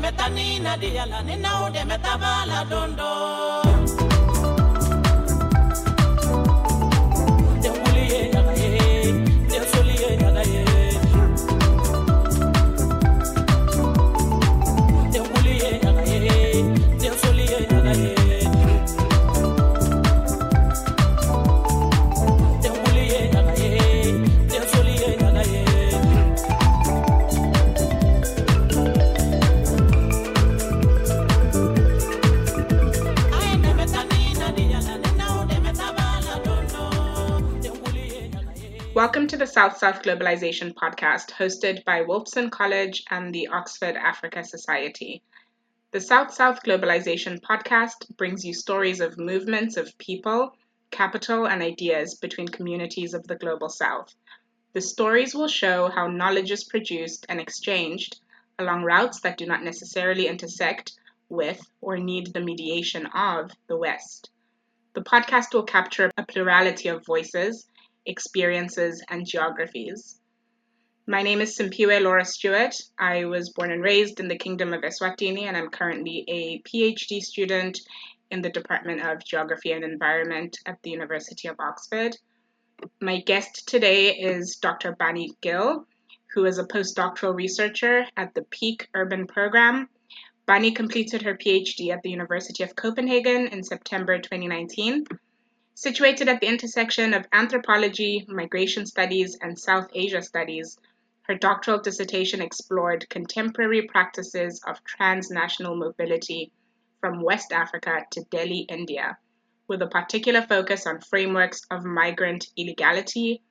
demetani na diala ninaudemeta bala dondo. The South South Globalization podcast, hosted by Wolfson College and the Oxford Africa Society. The South South Globalization podcast brings you stories of movements of people, capital, and ideas between communities of the global South. The stories will show how knowledge is produced and exchanged along routes that do not necessarily intersect with or need the mediation of the West. The podcast will capture a plurality of voices, experiences, and geographies. My name is Simphiwe Laura Stewart. I was born and raised in the Kingdom of Eswatini, and I'm currently a PhD student in the Department of Geography and Environment at the University of Oxford. My guest today is Dr. Bani Gill, who is a postdoctoral researcher at the Peak Urban Program. Bani completed her PhD at the University of Copenhagen in September 2019. Situated at the intersection of anthropology, migration studies, and South Asia studies, her doctoral dissertation explored contemporary practices of transnational mobility from West Africa to Delhi, India, with a particular focus on frameworks of migrant illegality,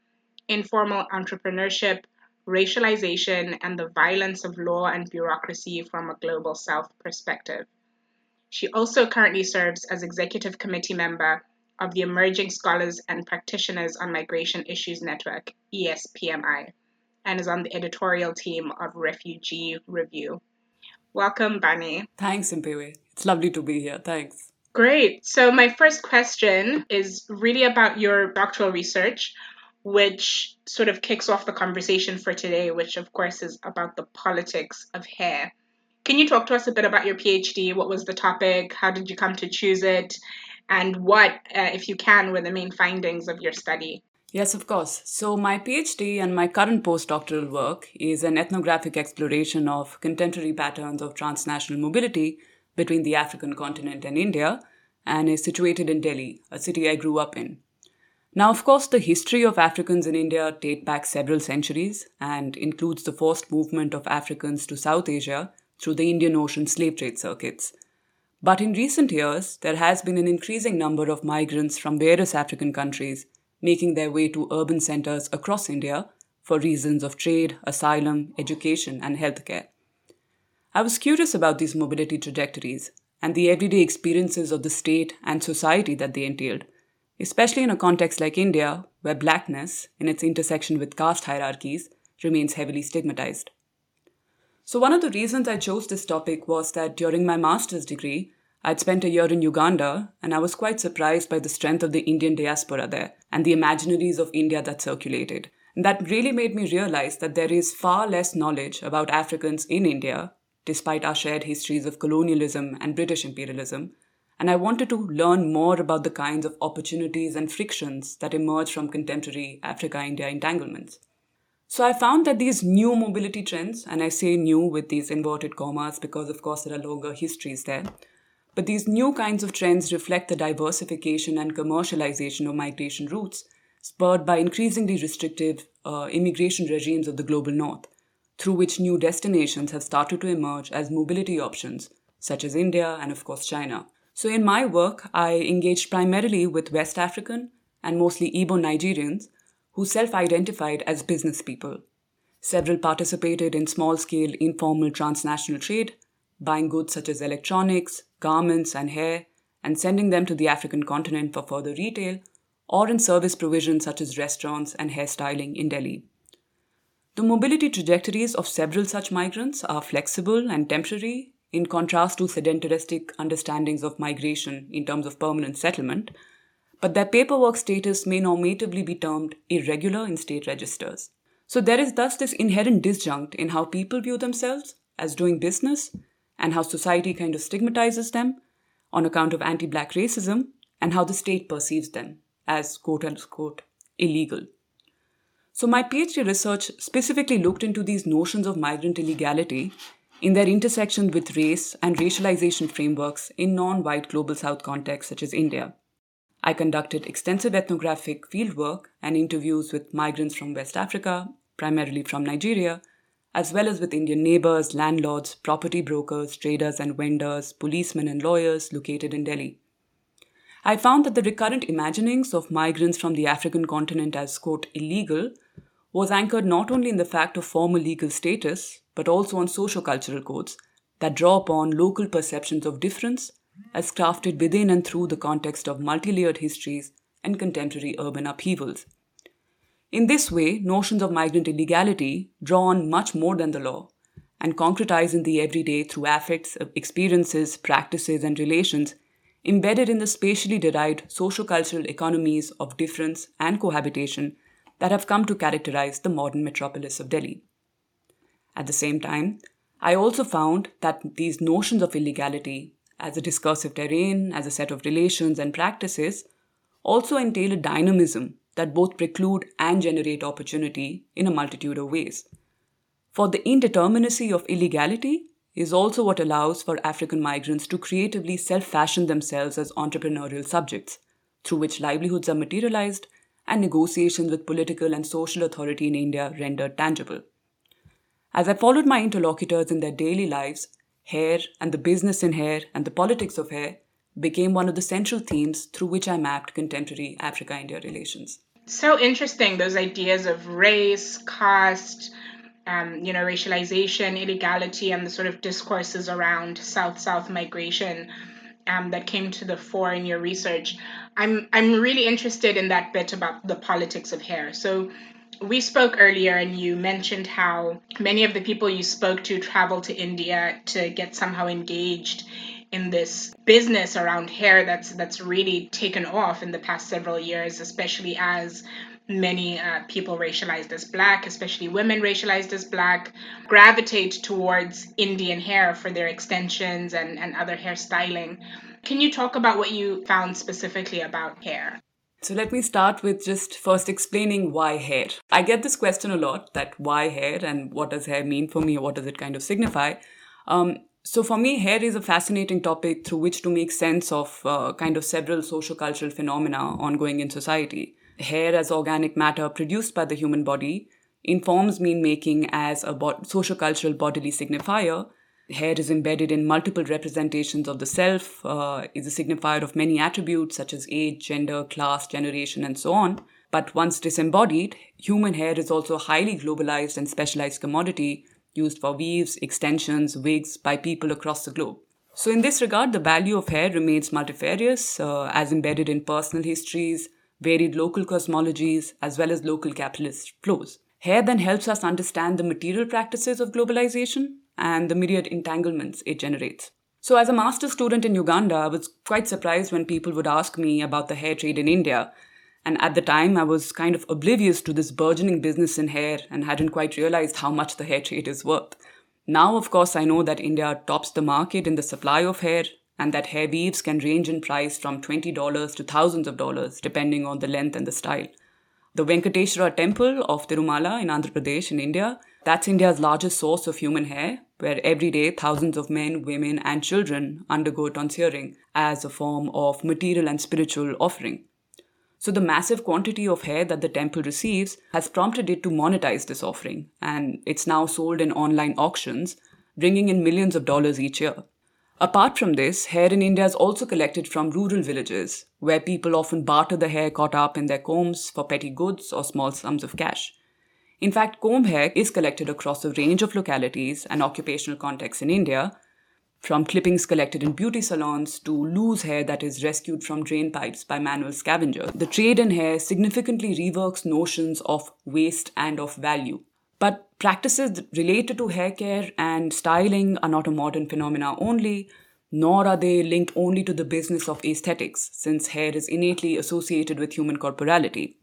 informal entrepreneurship, racialization, and the violence of law and bureaucracy from a global South perspective. She also currently serves as executive committee member of the Emerging Scholars and Practitioners on Migration Issues Network, ESPMI, and is on the editorial team of Refugee Review. Welcome, Bani. Thanks, Impewe. It's lovely to be here. Thanks. Great. So, my first question is really about your doctoral research, which sort of kicks off the conversation for today, which, of course, is about the politics of hair. Can you talk to us a bit about your PhD? What was the topic? How did you come to choose it? And what, uh, if you can, were the main findings of your study? Yes, of course. So, my PhD and my current postdoctoral work is an ethnographic exploration of contemporary patterns of transnational mobility between the African continent and India, and is situated in Delhi, a city I grew up in. Now, of course, the history of Africans in India date back several centuries and includes the forced movement of Africans to South Asia through the Indian Ocean slave trade circuits. But in recent years, there has been an increasing number of migrants from various African countries making their way to urban centers across India for reasons of trade, asylum, education, and healthcare. I was curious about these mobility trajectories and the everyday experiences of the state and society that they entailed, especially in a context like India, where blackness, in its intersection with caste hierarchies, remains heavily stigmatized. So, one of the reasons I chose this topic was that during my master's degree, I'd spent a year in Uganda and I was quite surprised by the strength of the Indian diaspora there and the imaginaries of India that circulated. And that really made me realize that there is far less knowledge about Africans in India, despite our shared histories of colonialism and British imperialism. And I wanted to learn more about the kinds of opportunities and frictions that emerge from contemporary Africa India entanglements. So I found that these new mobility trends, and I say new with these inverted commas because, of course, there are longer histories there, but these new kinds of trends reflect the diversification and commercialization of migration routes, spurred by increasingly restrictive uh, immigration regimes of the global north, through which new destinations have started to emerge as mobility options, such as India and, of course, China. So, in my work, I engaged primarily with West African and mostly Igbo Nigerians who self identified as business people. Several participated in small scale informal transnational trade, buying goods such as electronics, garments, and hair, and sending them to the African continent for further retail, or in service provision such as restaurants and hairstyling in Delhi. The mobility trajectories of several such migrants are flexible and temporary, in contrast to sedentaristic understandings of migration in terms of permanent settlement, but their paperwork status may normatively be termed irregular in state registers. So there is thus this inherent disjunct in how people view themselves as doing business and how society kind of stigmatizes them on account of anti black racism, and how the state perceives them as quote unquote illegal. So, my PhD research specifically looked into these notions of migrant illegality in their intersection with race and racialization frameworks in non white global south contexts such as India. I conducted extensive ethnographic fieldwork and interviews with migrants from West Africa, primarily from Nigeria, as well as with Indian neighbors, landlords, property brokers, traders and vendors, policemen and lawyers located in Delhi. I found that the recurrent imaginings of migrants from the African continent as, quote, illegal was anchored not only in the fact of formal legal status, but also on socio-cultural codes that draw upon local perceptions of difference as crafted within and through the context of multi-layered histories and contemporary urban upheavals. In this way, notions of migrant illegality draw on much more than the law and concretize in the everyday through affects, experiences, practices, and relations embedded in the spatially derived socio-cultural economies of difference and cohabitation that have come to characterize the modern metropolis of Delhi. At the same time, I also found that these notions of illegality as a discursive terrain, as a set of relations and practices, also entail a dynamism that both preclude and generate opportunity in a multitude of ways. For the indeterminacy of illegality is also what allows for African migrants to creatively self fashion themselves as entrepreneurial subjects, through which livelihoods are materialized and negotiations with political and social authority in India rendered tangible. As I followed my interlocutors in their daily lives, hair and the business in hair and the politics of hair became one of the central themes through which I mapped contemporary Africa India relations. So interesting, those ideas of race, caste, um, you know, racialization, illegality, and the sort of discourses around South South migration um, that came to the fore in your research. I'm I'm really interested in that bit about the politics of hair. So we spoke earlier and you mentioned how many of the people you spoke to traveled to India to get somehow engaged in this business around hair that's that's really taken off in the past several years especially as many uh, people racialized as black especially women racialized as black gravitate towards indian hair for their extensions and, and other hairstyling. Can you talk about what you found specifically about hair so let me start with just first explaining why hair. I get this question a lot that why hair and what does hair mean for me or what does it kind of signify. Um, so for me, hair is a fascinating topic through which to make sense of uh, kind of several social-cultural phenomena ongoing in society. Hair as organic matter produced by the human body informs mean making as a bo- social-cultural bodily signifier hair is embedded in multiple representations of the self, uh, is a signifier of many attributes such as age, gender, class, generation, and so on. But once disembodied, human hair is also a highly globalized and specialized commodity used for weaves, extensions, wigs by people across the globe. So, in this regard, the value of hair remains multifarious, uh, as embedded in personal histories, varied local cosmologies, as well as local capitalist flows. Hair then helps us understand the material practices of globalization, and the myriad entanglements it generates. So, as a master's student in Uganda, I was quite surprised when people would ask me about the hair trade in India. And at the time, I was kind of oblivious to this burgeoning business in hair and hadn't quite realized how much the hair trade is worth. Now, of course, I know that India tops the market in the supply of hair and that hair weaves can range in price from $20 to thousands of dollars, depending on the length and the style. The Venkateshwara temple of Tirumala in Andhra Pradesh in India, that's India's largest source of human hair, where every day thousands of men, women, and children undergo tonsuring as a form of material and spiritual offering. So, the massive quantity of hair that the temple receives has prompted it to monetize this offering, and it's now sold in online auctions, bringing in millions of dollars each year. Apart from this, hair in India is also collected from rural villages, where people often barter the hair caught up in their combs for petty goods or small sums of cash. In fact, comb hair is collected across a range of localities and occupational contexts in India, from clippings collected in beauty salons to loose hair that is rescued from drain pipes by manual scavengers. The trade in hair significantly reworks notions of waste and of value. But practices related to hair care and styling are not a modern phenomena only, nor are they linked only to the business of aesthetics, since hair is innately associated with human corporality.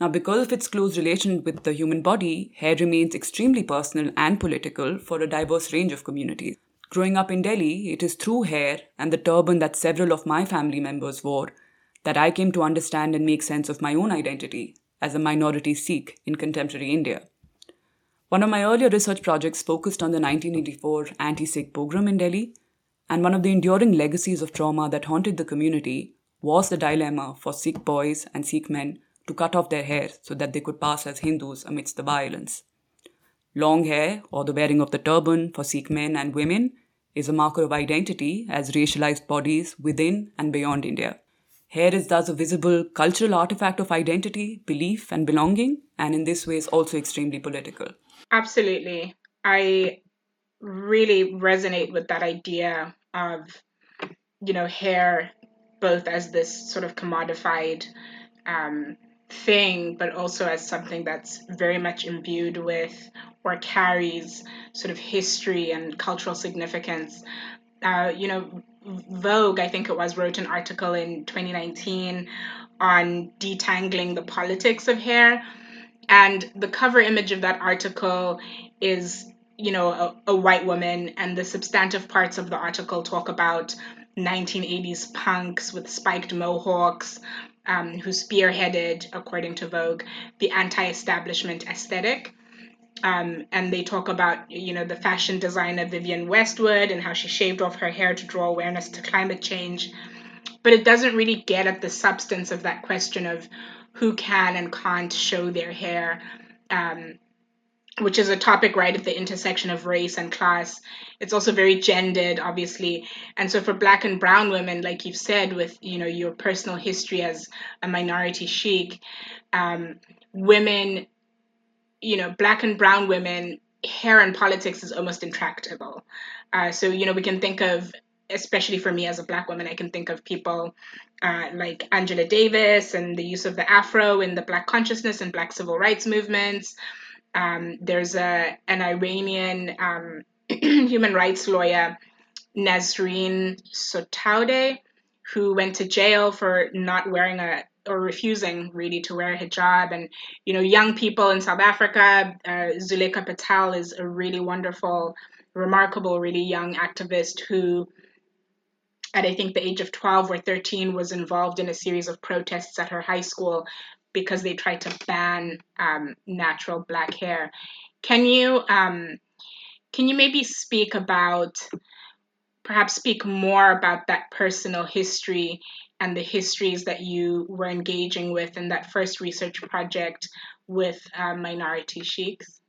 Now, because of its close relation with the human body, hair remains extremely personal and political for a diverse range of communities. Growing up in Delhi, it is through hair and the turban that several of my family members wore that I came to understand and make sense of my own identity as a minority Sikh in contemporary India. One of my earlier research projects focused on the 1984 anti Sikh pogrom in Delhi, and one of the enduring legacies of trauma that haunted the community was the dilemma for Sikh boys and Sikh men to cut off their hair so that they could pass as Hindus amidst the violence. Long hair, or the wearing of the turban for Sikh men and women, is a marker of identity as racialized bodies within and beyond India. Hair is thus a visible cultural artifact of identity, belief, and belonging, and in this way is also extremely political. Absolutely. I really resonate with that idea of, you know, hair both as this sort of commodified um, thing, but also as something that's very much imbued with or carries sort of history and cultural significance. Uh, you know, Vogue, I think it was, wrote an article in 2019 on detangling the politics of hair. And the cover image of that article is, you know, a, a white woman, and the substantive parts of the article talk about 1980s punks with spiked mohawks um, who spearheaded, according to Vogue, the anti establishment aesthetic. Um, and they talk about, you know, the fashion designer Vivienne Westwood and how she shaved off her hair to draw awareness to climate change. But it doesn't really get at the substance of that question of who can and can't show their hair. Um, which is a topic right at the intersection of race and class. It's also very gendered, obviously. And so for black and brown women, like you've said, with you know your personal history as a minority Sikh, um, women, you know, black and brown women, hair and politics is almost intractable. Uh, so you know we can think of, especially for me as a black woman, I can think of people uh, like Angela Davis and the use of the afro in the black consciousness and black civil rights movements. Um, there's a an Iranian um, human rights lawyer, Nasrin Sotoudeh, who went to jail for not wearing a or refusing really to wear a hijab. And you know, young people in South Africa, uh, Patel is a really wonderful, remarkable, really young activist who. At I think the age of 12 or 13, was involved in a series of protests at her high school because they tried to ban um, natural black hair. Can you um, can you maybe speak about perhaps speak more about that personal history and the histories that you were engaging with in that first research project with uh, minority Sikhs?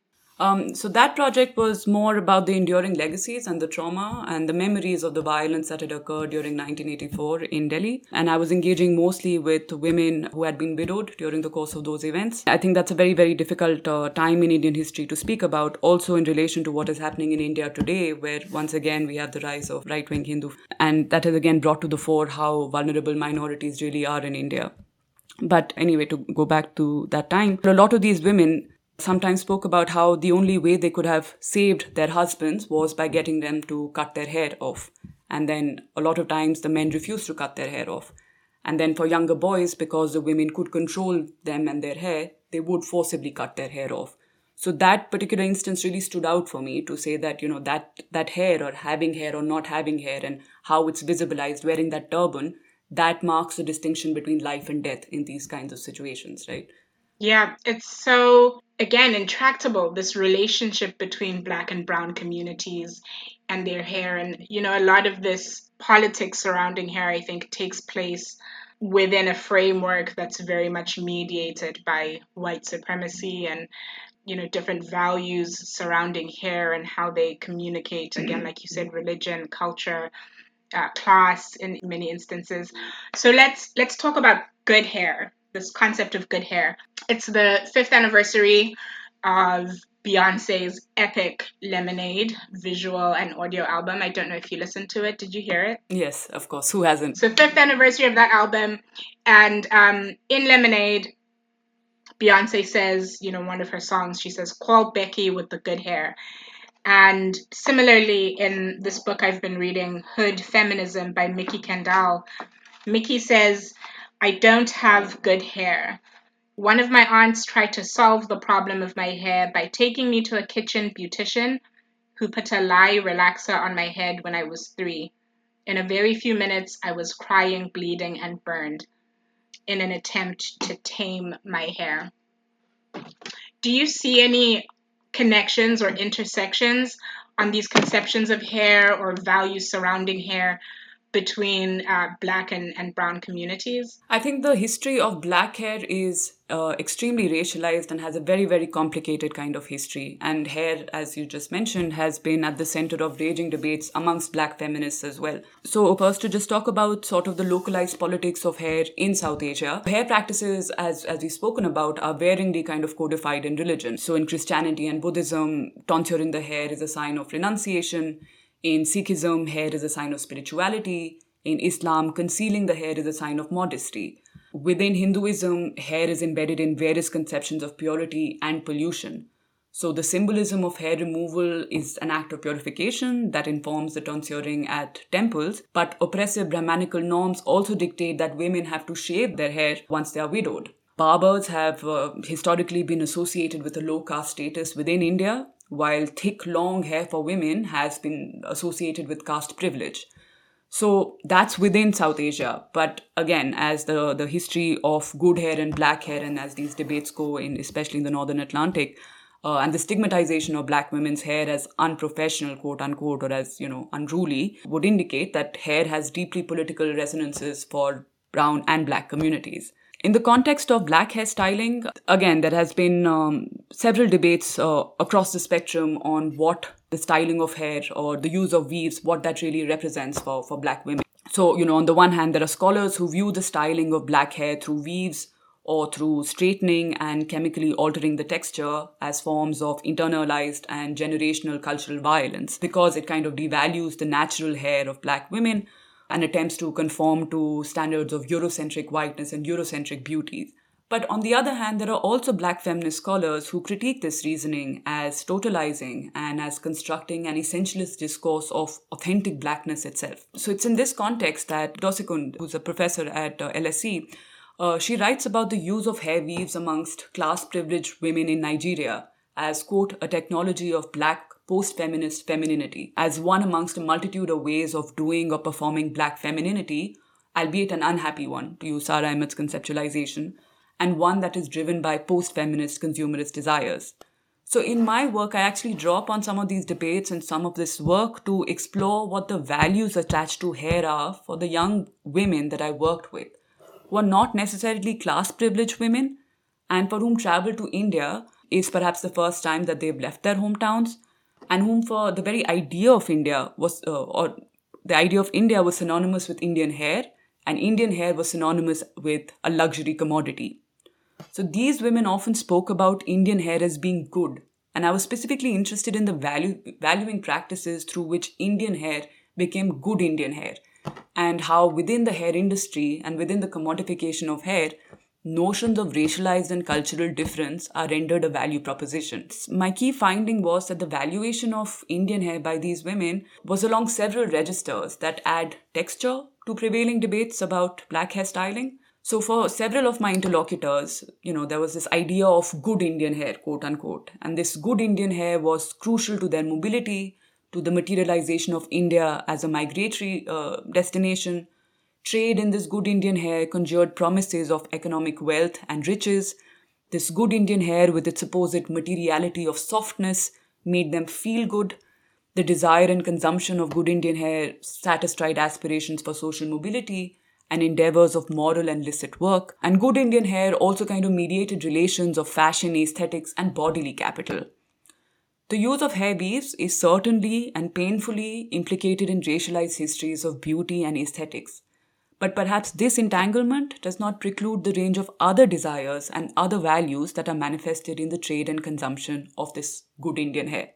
Um, so that project was more about the enduring legacies and the trauma and the memories of the violence that had occurred during 1984 in Delhi. And I was engaging mostly with women who had been widowed during the course of those events. I think that's a very, very difficult uh, time in Indian history to speak about, also in relation to what is happening in India today, where once again we have the rise of right wing Hindu. And that has again brought to the fore how vulnerable minorities really are in India. But anyway, to go back to that time, a lot of these women sometimes spoke about how the only way they could have saved their husbands was by getting them to cut their hair off. And then a lot of times the men refused to cut their hair off. And then for younger boys, because the women could control them and their hair, they would forcibly cut their hair off. So that particular instance really stood out for me to say that, you know, that, that hair or having hair or not having hair and how it's visibilized wearing that turban, that marks the distinction between life and death in these kinds of situations, right? Yeah, it's so, again, intractable, this relationship between Black and Brown communities and their hair. And, you know, a lot of this politics surrounding hair, I think, takes place within a framework that's very much mediated by white supremacy and you know different values surrounding hair and how they communicate. Again like you said religion culture uh, class in many instances. So let's let's talk about good hair this concept of good hair. It's the fifth anniversary of Beyonce's epic Lemonade visual and audio album. I don't know if you listened to it. Did you hear it? Yes, of course. Who hasn't? So fifth anniversary of that album, and um, in Lemonade, Beyonce says, you know, one of her songs, she says, "Call Becky with the good hair." And similarly, in this book I've been reading, Hood Feminism by Mikki Kendall, Mikki says, I don't have good hair. One of my aunts tried to solve the problem of my hair by taking me to a kitchen beautician who put a lye relaxer on my head when I was three. In a very few minutes, I was crying, bleeding, and burned in an attempt to tame my hair. Do you see any connections or intersections on these conceptions of hair or values surrounding hair between uh, black and, and brown communities? I think the history of black hair is uh, extremely racialized and has a very, very complicated kind of history. And hair, as you just mentioned, has been at the center of raging debates amongst black feminists as well. So, first, to just talk about sort of the localized politics of hair in South Asia, hair practices, as, as we've spoken about, are varyingly kind of codified in religion. So, in Christianity and Buddhism, tonsure in the hair is a sign of renunciation. In Sikhism, hair is a sign of spirituality. In Islam, concealing the hair is a sign of modesty. Within Hinduism, hair is embedded in various conceptions of purity and pollution. So, the symbolism of hair removal is an act of purification that informs the tonsuring at temples, but oppressive Brahmanical norms also dictate that women have to shave their hair once they are widowed. Barbers have uh, historically been associated with a low caste status within India, while thick, long hair for women has been associated with caste privilege. So that's within South Asia. But again, as the, the history of good hair and black hair, and as these debates go in, especially in the Northern Atlantic, uh, and the stigmatization of black women's hair as unprofessional, quote unquote, or as, you know, unruly, would indicate that hair has deeply political resonances for brown and black communities. In the context of black hairstyling, again, there has been um, several debates uh, across the spectrum on what the styling of hair or the use of weaves, what that really represents for, for black women. So, you know, on the one hand, there are scholars who view the styling of black hair through weaves or through straightening and chemically altering the texture as forms of internalized and generational cultural violence because it kind of devalues the natural hair of black women and attempts to conform to standards of Eurocentric whiteness and Eurocentric beauty. But on the other hand, there are also black feminist scholars who critique this reasoning as totalizing and as constructing an essentialist discourse of authentic blackness itself. So it's in this context that Dosekun, who's a professor at uh, LSE, uh, she writes about the use of hair weaves amongst class privileged women in Nigeria as, quote, a technology of black post feminist femininity as one amongst a multitude of ways of doing or performing black femininity, albeit an unhappy one, to use Sara Ahmed's conceptualization, and one that is driven by post feminist consumerist desires. So, in my work, I actually draw upon some of these debates and some of this work to explore what the values attached to hair are for the young women that I worked with, who are not necessarily class privileged women and for whom travel to India is perhaps the first time that they've left their hometowns and whom for the very idea of India was, uh, or the idea of India was synonymous with Indian hair, and Indian hair was synonymous with a luxury commodity. So these women often spoke about Indian hair as being good, and I was specifically interested in the value, valuing practices through which Indian hair became good Indian hair, and how within the hair industry and within the commodification of hair, notions of racialized and cultural difference are rendered a value proposition. My key finding was that the valuation of Indian hair by these women was along several registers that add texture to prevailing debates about black hairstyling. So, for several of my interlocutors, you know, there was this idea of good Indian hair, quote unquote. And this good Indian hair was crucial to their mobility, to the materialization of India as a migratory uh, destination, Trade in this good Indian hair conjured promises of economic wealth and riches. This good Indian hair, with its supposed materiality of softness, made them feel good. The desire and consumption of good Indian hair satisfied aspirations for social mobility and endeavors of moral and licit work. And good Indian hair also kind of mediated relations of fashion, aesthetics, and bodily capital. The use of hair weaves is certainly and painfully implicated in racialized histories of beauty and aesthetics. But perhaps this entanglement does not preclude the range of other desires and other values that are manifested in the trade and consumption of this good Indian hair.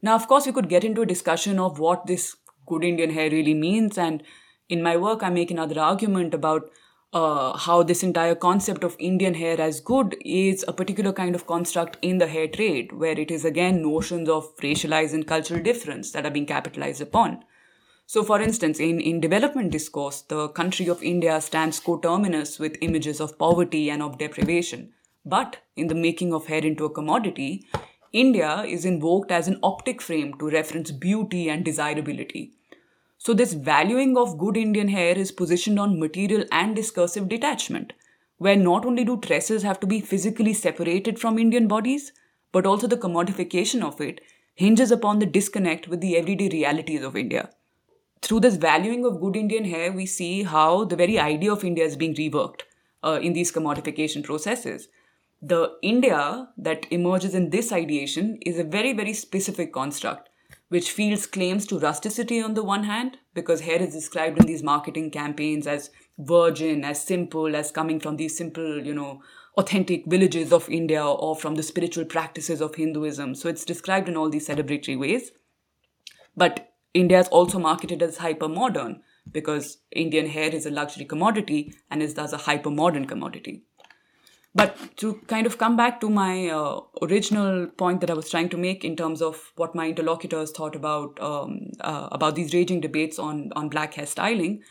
Now, of course, we could get into a discussion of what this good Indian hair really means, and in my work, I make another argument about uh, how this entire concept of Indian hair as good is a particular kind of construct in the hair trade, where it is again notions of racialized and cultural difference that are being capitalized upon. So, for instance, in, in development discourse, the country of India stands coterminous with images of poverty and of deprivation. But in the making of hair into a commodity, India is invoked as an optic frame to reference beauty and desirability. So, this valuing of good Indian hair is positioned on material and discursive detachment, where not only do tresses have to be physically separated from Indian bodies, but also the commodification of it hinges upon the disconnect with the everyday realities of India. Through this valuing of good Indian hair, we see how the very idea of India is being reworked uh, in these commodification processes. The India that emerges in this ideation is a very, very specific construct which fields claims to rusticity on the one hand, because hair is described in these marketing campaigns as virgin, as simple, as coming from these simple, you know, authentic villages of India or from the spiritual practices of Hinduism. So it's described in all these celebratory ways. But India is also marketed as hyper modern because Indian hair is a luxury commodity and is thus a hyper modern commodity. But to kind of come back to my uh, original point that I was trying to make in terms of what my interlocutors thought about um, uh, about these raging debates on on black hair styling,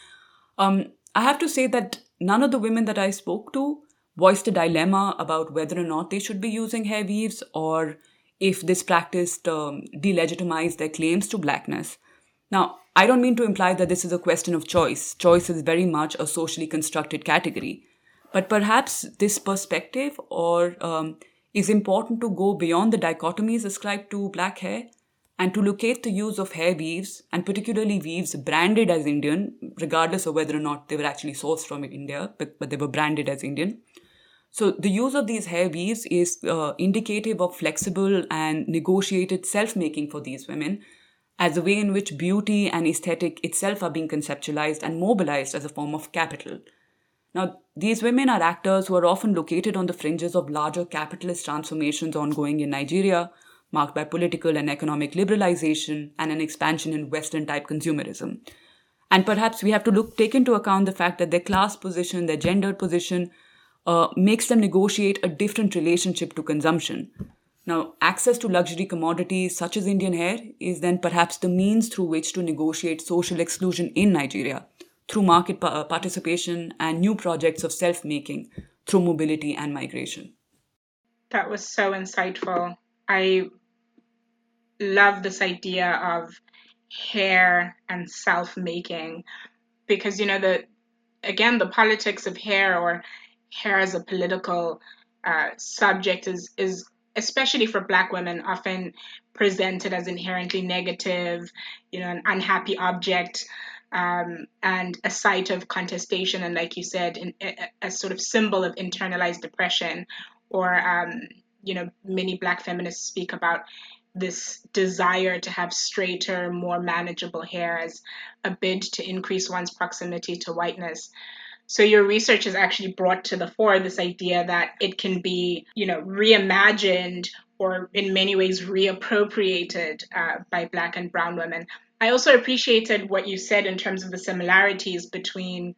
um, I have to say that none of the women that I spoke to voiced a dilemma about whether or not they should be using hair weaves or if this practice um, delegitimized their claims to blackness. Now, I don't mean to imply that this is a question of choice. Choice is very much a socially constructed category. But perhaps this perspective or um, is important to go beyond the dichotomies ascribed to black hair and to locate the use of hair weaves and particularly weaves branded as Indian, regardless of whether or not they were actually sourced from India, but, but they were branded as Indian. So the use of these hair weaves is uh, indicative of flexible and negotiated self-making for these women as a way in which beauty and aesthetic itself are being conceptualized and mobilized as a form of capital. Now, these women are actors who are often located on the fringes of larger capitalist transformations ongoing in Nigeria, marked by political and economic liberalization and an expansion in Western type consumerism. And perhaps we have to look take into account the fact that their class position, their gendered position, uh, makes them negotiate a different relationship to consumption. Now, access to luxury commodities such as Indian hair is then perhaps the means through which to negotiate social exclusion in Nigeria through market pa- participation and new projects of self making through mobility and migration. That was so insightful. I love this idea of hair and self making because, you know, the again, the politics of hair or hair as a political uh, subject is, is especially for black women often presented as inherently negative you know an unhappy object um, and a site of contestation, and like you said, in, a, a, sort of symbol of internalized depression. Or, um, you know, many Black feminists speak about this desire to have straighter, more manageable hair as a bid to increase one's proximity to whiteness. So your research has actually brought to the fore this idea that it can be, you know, reimagined or in many ways reappropriated uh, by Black and Brown women. I also appreciated what you said in terms of the similarities between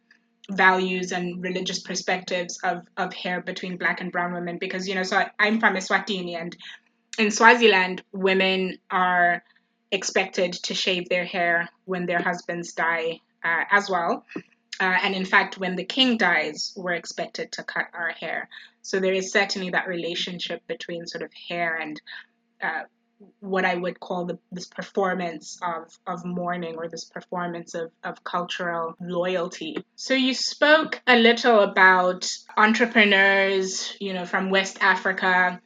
values and religious perspectives of, of hair between black and brown women because you know so I, am from Eswatini and in Swaziland women are expected to shave their hair when their husbands die uh, as well uh, and in fact when the king dies we're expected to cut our hair so there is certainly that relationship between sort of hair and uh, what I would call the, this performance of, of mourning or this performance of, of cultural loyalty. So you spoke a little about entrepreneurs, you know, from West Africa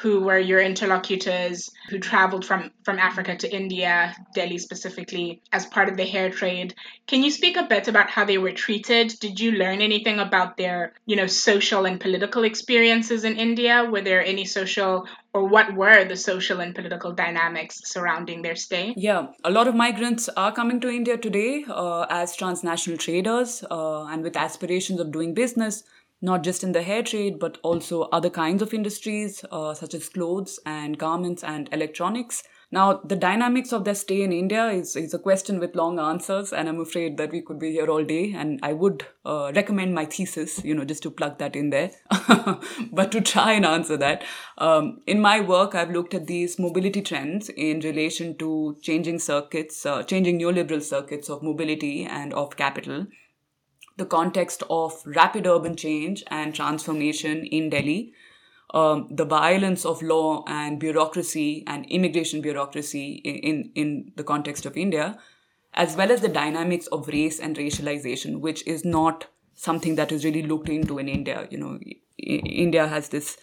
who were your interlocutors who traveled from, from Africa to India, Delhi specifically, as part of the hair trade. Can you speak a bit about how they were treated? Did you learn anything about their, you know, social and political experiences in India? Were there any social or what were the social and political dynamics surrounding their stay? Yeah, a lot of migrants are coming to India today uh, as transnational traders uh, and with aspirations of doing business not just in the hair trade, but also other kinds of industries uh, such as clothes and garments and electronics. Now, the dynamics of their stay in India is, is a question with long answers, and I'm afraid that we could be here all day. And I would uh, recommend my thesis, you know, just to plug that in there. but to try and answer that, um, in my work, I've looked at these mobility trends in relation to changing circuits, uh, changing neoliberal circuits of mobility and of capital the context of rapid urban change and transformation in Delhi, um, the violence of law and bureaucracy and immigration bureaucracy in, in, in the context of India, as well as the dynamics of race and racialization, which is not something that is really looked into in India. You know, India has this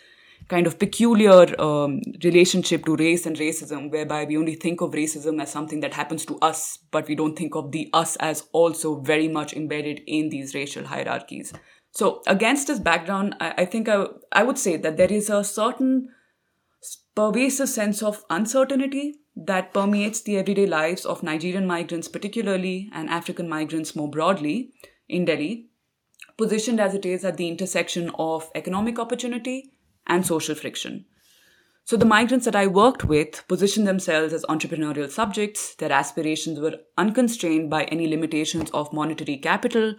kind of peculiar um, relationship to race and racism, whereby we only think of racism as something that happens to us, but we don't think of the us as also very much embedded in these racial hierarchies. So, against this background, I, I think I, I would say that there is a certain pervasive sense of uncertainty that permeates the everyday lives of Nigerian migrants, particularly, and African migrants more broadly in Delhi, positioned as it is at the intersection of economic opportunity and social friction. So, the migrants that I worked with positioned themselves as entrepreneurial subjects. Their aspirations were unconstrained by any limitations of monetary capital.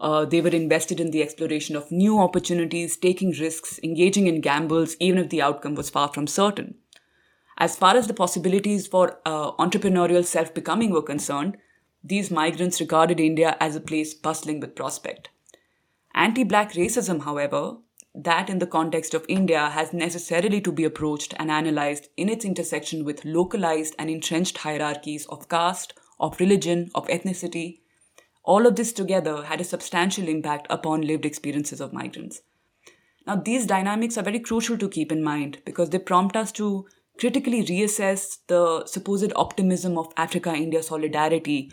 Uh, they were invested in the exploration of new opportunities, taking risks, engaging in gambles, even if the outcome was far from certain. As far as the possibilities for uh, entrepreneurial self becoming were concerned, these migrants regarded India as a place bustling with prospect. Anti black racism, however, that in the context of India has necessarily to be approached and analyzed in its intersection with localized and entrenched hierarchies of caste, of religion, of ethnicity. All of this together had a substantial impact upon lived experiences of migrants. Now, these dynamics are very crucial to keep in mind because they prompt us to critically reassess the supposed optimism of Africa India solidarity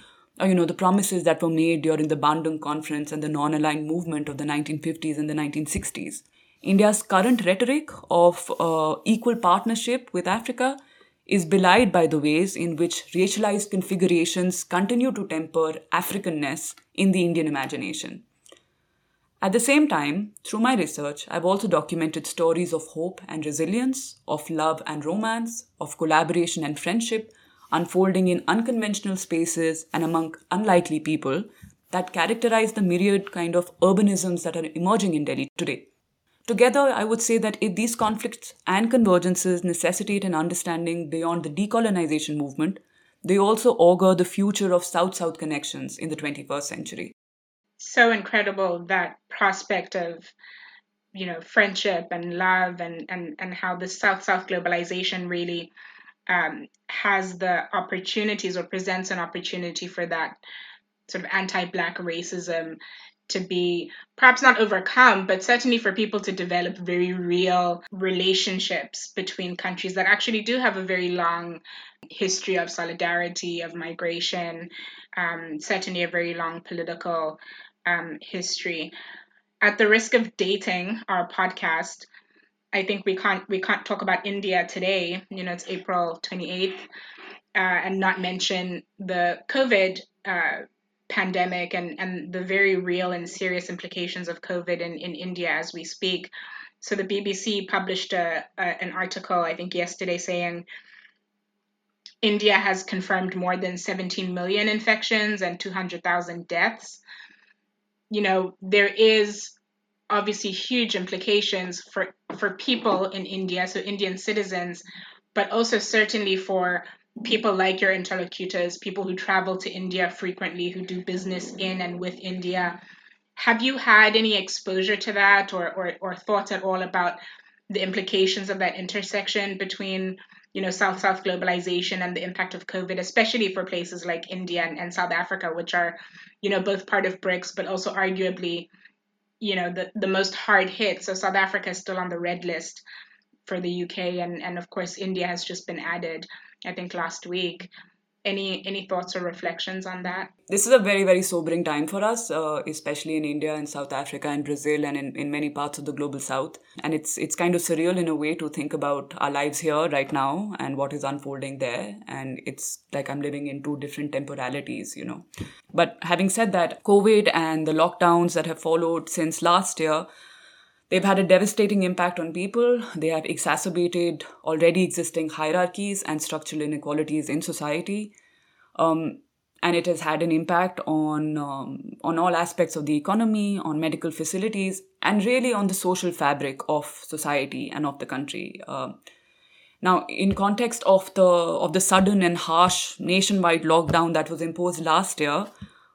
you know, the promises that were made during the Bandung Conference and the non aligned movement of the 1950s and the 1960s. India's current rhetoric of uh, equal partnership with Africa is belied by the ways in which racialized configurations continue to temper Africanness in the Indian imagination. At the same time, through my research, I've also documented stories of hope and resilience, of love and romance, of collaboration and friendship, unfolding in unconventional spaces and among unlikely people that characterize the myriad kind of urbanisms that are emerging in Delhi today. Together, I would say that if these conflicts and convergences necessitate an understanding beyond the decolonization movement, they also augur the future of South South connections in the 21st century. So incredible that prospect of you know friendship and love and and and how the South South globalization really um, has the opportunities or presents an opportunity for that sort of anti-black racism to be perhaps not overcome, but certainly for people to develop very real relationships between countries that actually do have a very long history of solidarity, of migration, um, certainly a very long political um, history. At the risk of dating our podcast, I think we can't we can't talk about India today. You know, it's April 28th, uh, and not mention the COVID uh, pandemic and and the very real and serious implications of COVID in in India as we speak. So the BBC published a, a an article I think yesterday saying. India has confirmed more than 17 million infections and 200,000 deaths. You know, there is obviously huge implications for for people in India, so Indian citizens, but also certainly for people like your interlocutors, people who travel to India frequently, who do business in and with India. Have you had any exposure to that or, or, or thoughts at all about the implications of that intersection between you know south south globalization and the impact of covid especially for places like india and, and south africa which are you know both part of brics but also arguably you know the, the most hard hit. So South Africa is still on the red list for the UK, and and of course India has just been added. I think last week. Any any thoughts or reflections on that? This is a very very sobering time for us, uh, especially in India and South Africa and Brazil and in, in many parts of the global South. And it's it's kind of surreal in a way to think about our lives here right now and what is unfolding there. And it's like I'm living in two different temporalities, you know. But having said that, COVID and the lockdowns that have followed since last year They've had a devastating impact on people. They have exacerbated already existing hierarchies and structural inequalities in society. Um, and it has had an impact on um, on all aspects of the economy, on medical facilities, and really on the social fabric of society and of the country. Uh, now, in context of the of the sudden and harsh nationwide lockdown that was imposed last year,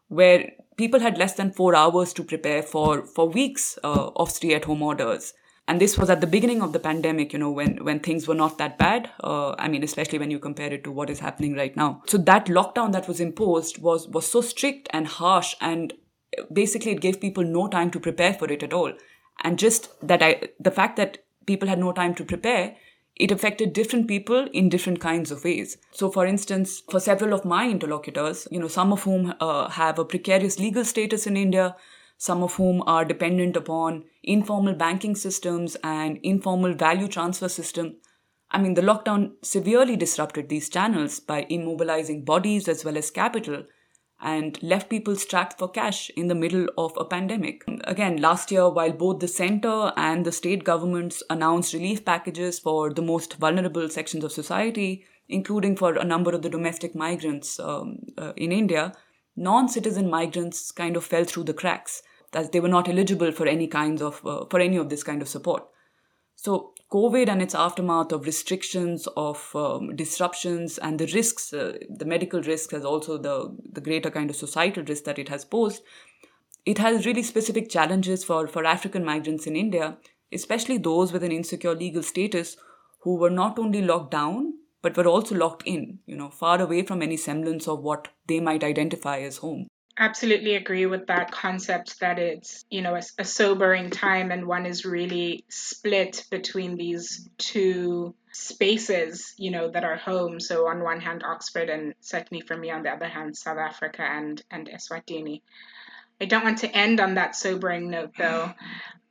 where people had less than four hours to prepare for for weeks uh, of stay at home orders And this was at the beginning of the pandemic, you know, when, when things were not that bad. Uh, I mean, especially when you compare it to what is happening right now. So that lockdown that was imposed was, was so strict and harsh and basically it gave people no time to prepare for it at all. And just that I, the fact that people had no time to prepare, it affected different people in different kinds of ways. So, for instance, for several of my interlocutors, you know, some of whom uh, have a precarious legal status in India, some of whom are dependent upon informal banking systems and informal value transfer system. I mean, the lockdown severely disrupted these channels by immobilizing bodies as well as capital and left people strapped for cash in the middle of a pandemic. Again, last year, while both the center and the state governments announced relief packages for the most vulnerable sections of society, including for a number of the domestic migrants um, uh, in India, non citizen migrants kind of fell through the cracks, that they were not eligible for any kinds of, uh, for any of this kind of support. So, COVID and its aftermath of restrictions, of um, disruptions, and the risks, uh, the medical risks, as also the, the greater kind of societal risk that it has posed, it has really specific challenges for, for African migrants in India, especially those with an insecure legal status who were not only locked down, but were also locked in, you know, far away from any semblance of what they might identify as home absolutely agree with that concept that it's you know a, a, sobering time and one is really split between these two spaces you know that are home. So on one hand oxford and certainly for me on the other hand south africa and and eswatini. I don't want to end on that sobering note though.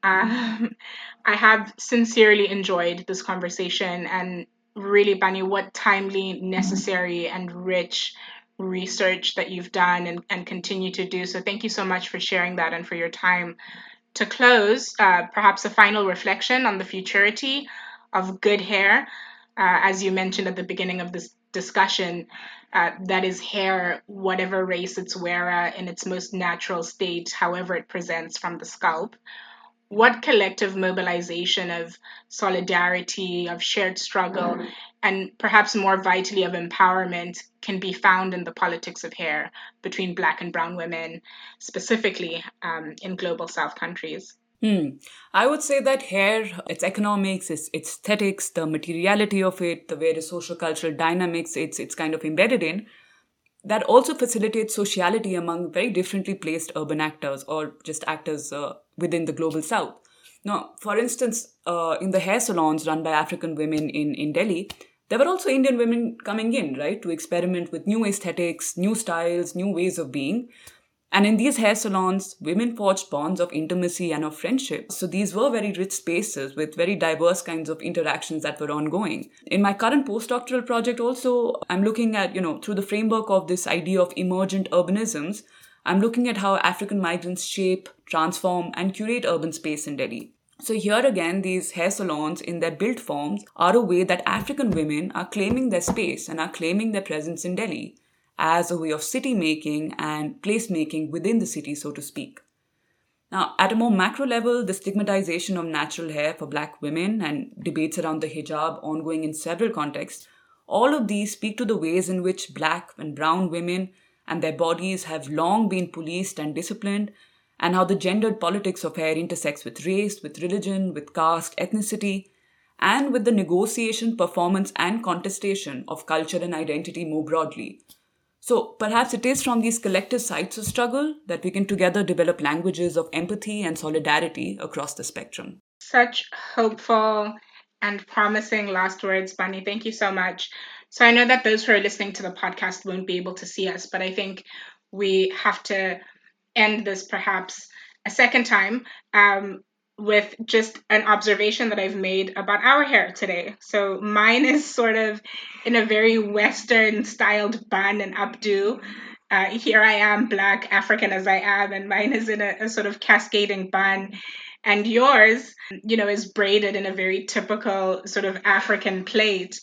Um, i have sincerely enjoyed this conversation and really Bani what timely necessary and rich research that you've done and, and continue to do. So thank you so much for sharing that and for your time. To close, uh, perhaps a final reflection on the futurity of good hair. Uh, as you mentioned at the beginning of this discussion, uh, that is hair, whatever race it's wearer, in its most natural state, however it presents from the scalp what collective mobilization of solidarity, of shared struggle, mm-hmm. And perhaps more vitally of empowerment can be found in the politics of hair between Black and Brown women, specifically um, in global South countries? Hmm. I would say that hair, its economics, its, aesthetics, the materiality of it, the various social cultural dynamics it's, it's kind of embedded in, that also facilitates sociality among very differently placed urban actors or just actors uh, within the global south. Now, for instance, uh, in the hair salons run by African women in, in Delhi, there were also Indian women coming in, right, to experiment with new aesthetics, new styles, new ways of being. And in these hair salons, women forged bonds of intimacy and of friendship. So these were very rich spaces with very diverse kinds of interactions that were ongoing. In my current postdoctoral project also, I'm looking at, you know, through the framework of this idea of emergent urbanisms, I'm looking at how African migrants shape, transform, and curate urban space in Delhi. So, here again, these hair salons in their built forms are a way that African women are claiming their space and are claiming their presence in Delhi as a way of city making and place making within the city, so to speak. Now, at a more macro level, the stigmatization of natural hair for black women and debates around the hijab ongoing in several contexts, all of these speak to the ways in which black and brown women and their bodies have long been policed and disciplined, and how the gendered politics of hair intersects with race, with religion, with caste, ethnicity, and with the negotiation, performance, and contestation of culture and identity more broadly. So perhaps it is from these collective sites of struggle that we can together develop languages of empathy and solidarity across the spectrum. Such hopeful and promising last words, Bani. Thank you so much. So I know that those who are listening to the podcast won't be able to see us, but I think we have to end this perhaps a second time um, with just an observation that I've made about our hair today. So mine is sort of in a very Western styled bun and updo. Uh, here I am, black African as I am, and mine is in a, a sort of cascading bun. And yours, you know, is braided in a very typical sort of African plait.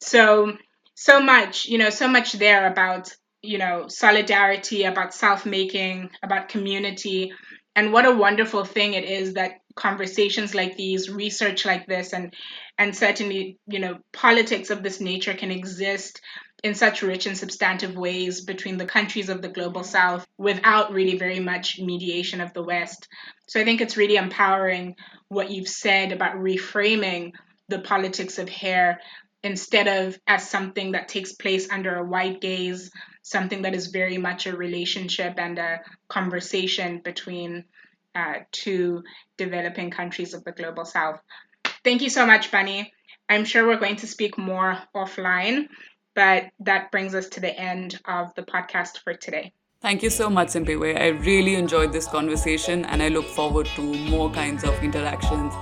So so much, you know, so much there about, you know, solidarity, about self making, about community. And what a wonderful thing it is that conversations like these, research like this, and and certainly, you know, politics of this nature can exist in such rich and substantive ways between the countries of the global south without really very much mediation of the West. So I think it's really empowering what you've said about reframing the politics of hair instead of as something that takes place under a white gaze, something that is very much a relationship and a conversation between uh, two developing countries of the global south. Thank you so much, Bani. I'm sure we're going to speak more offline, but that brings us to the end of the podcast for today. Thank you so much, Simphiwe. I really enjoyed this conversation and I look forward to more kinds of interactions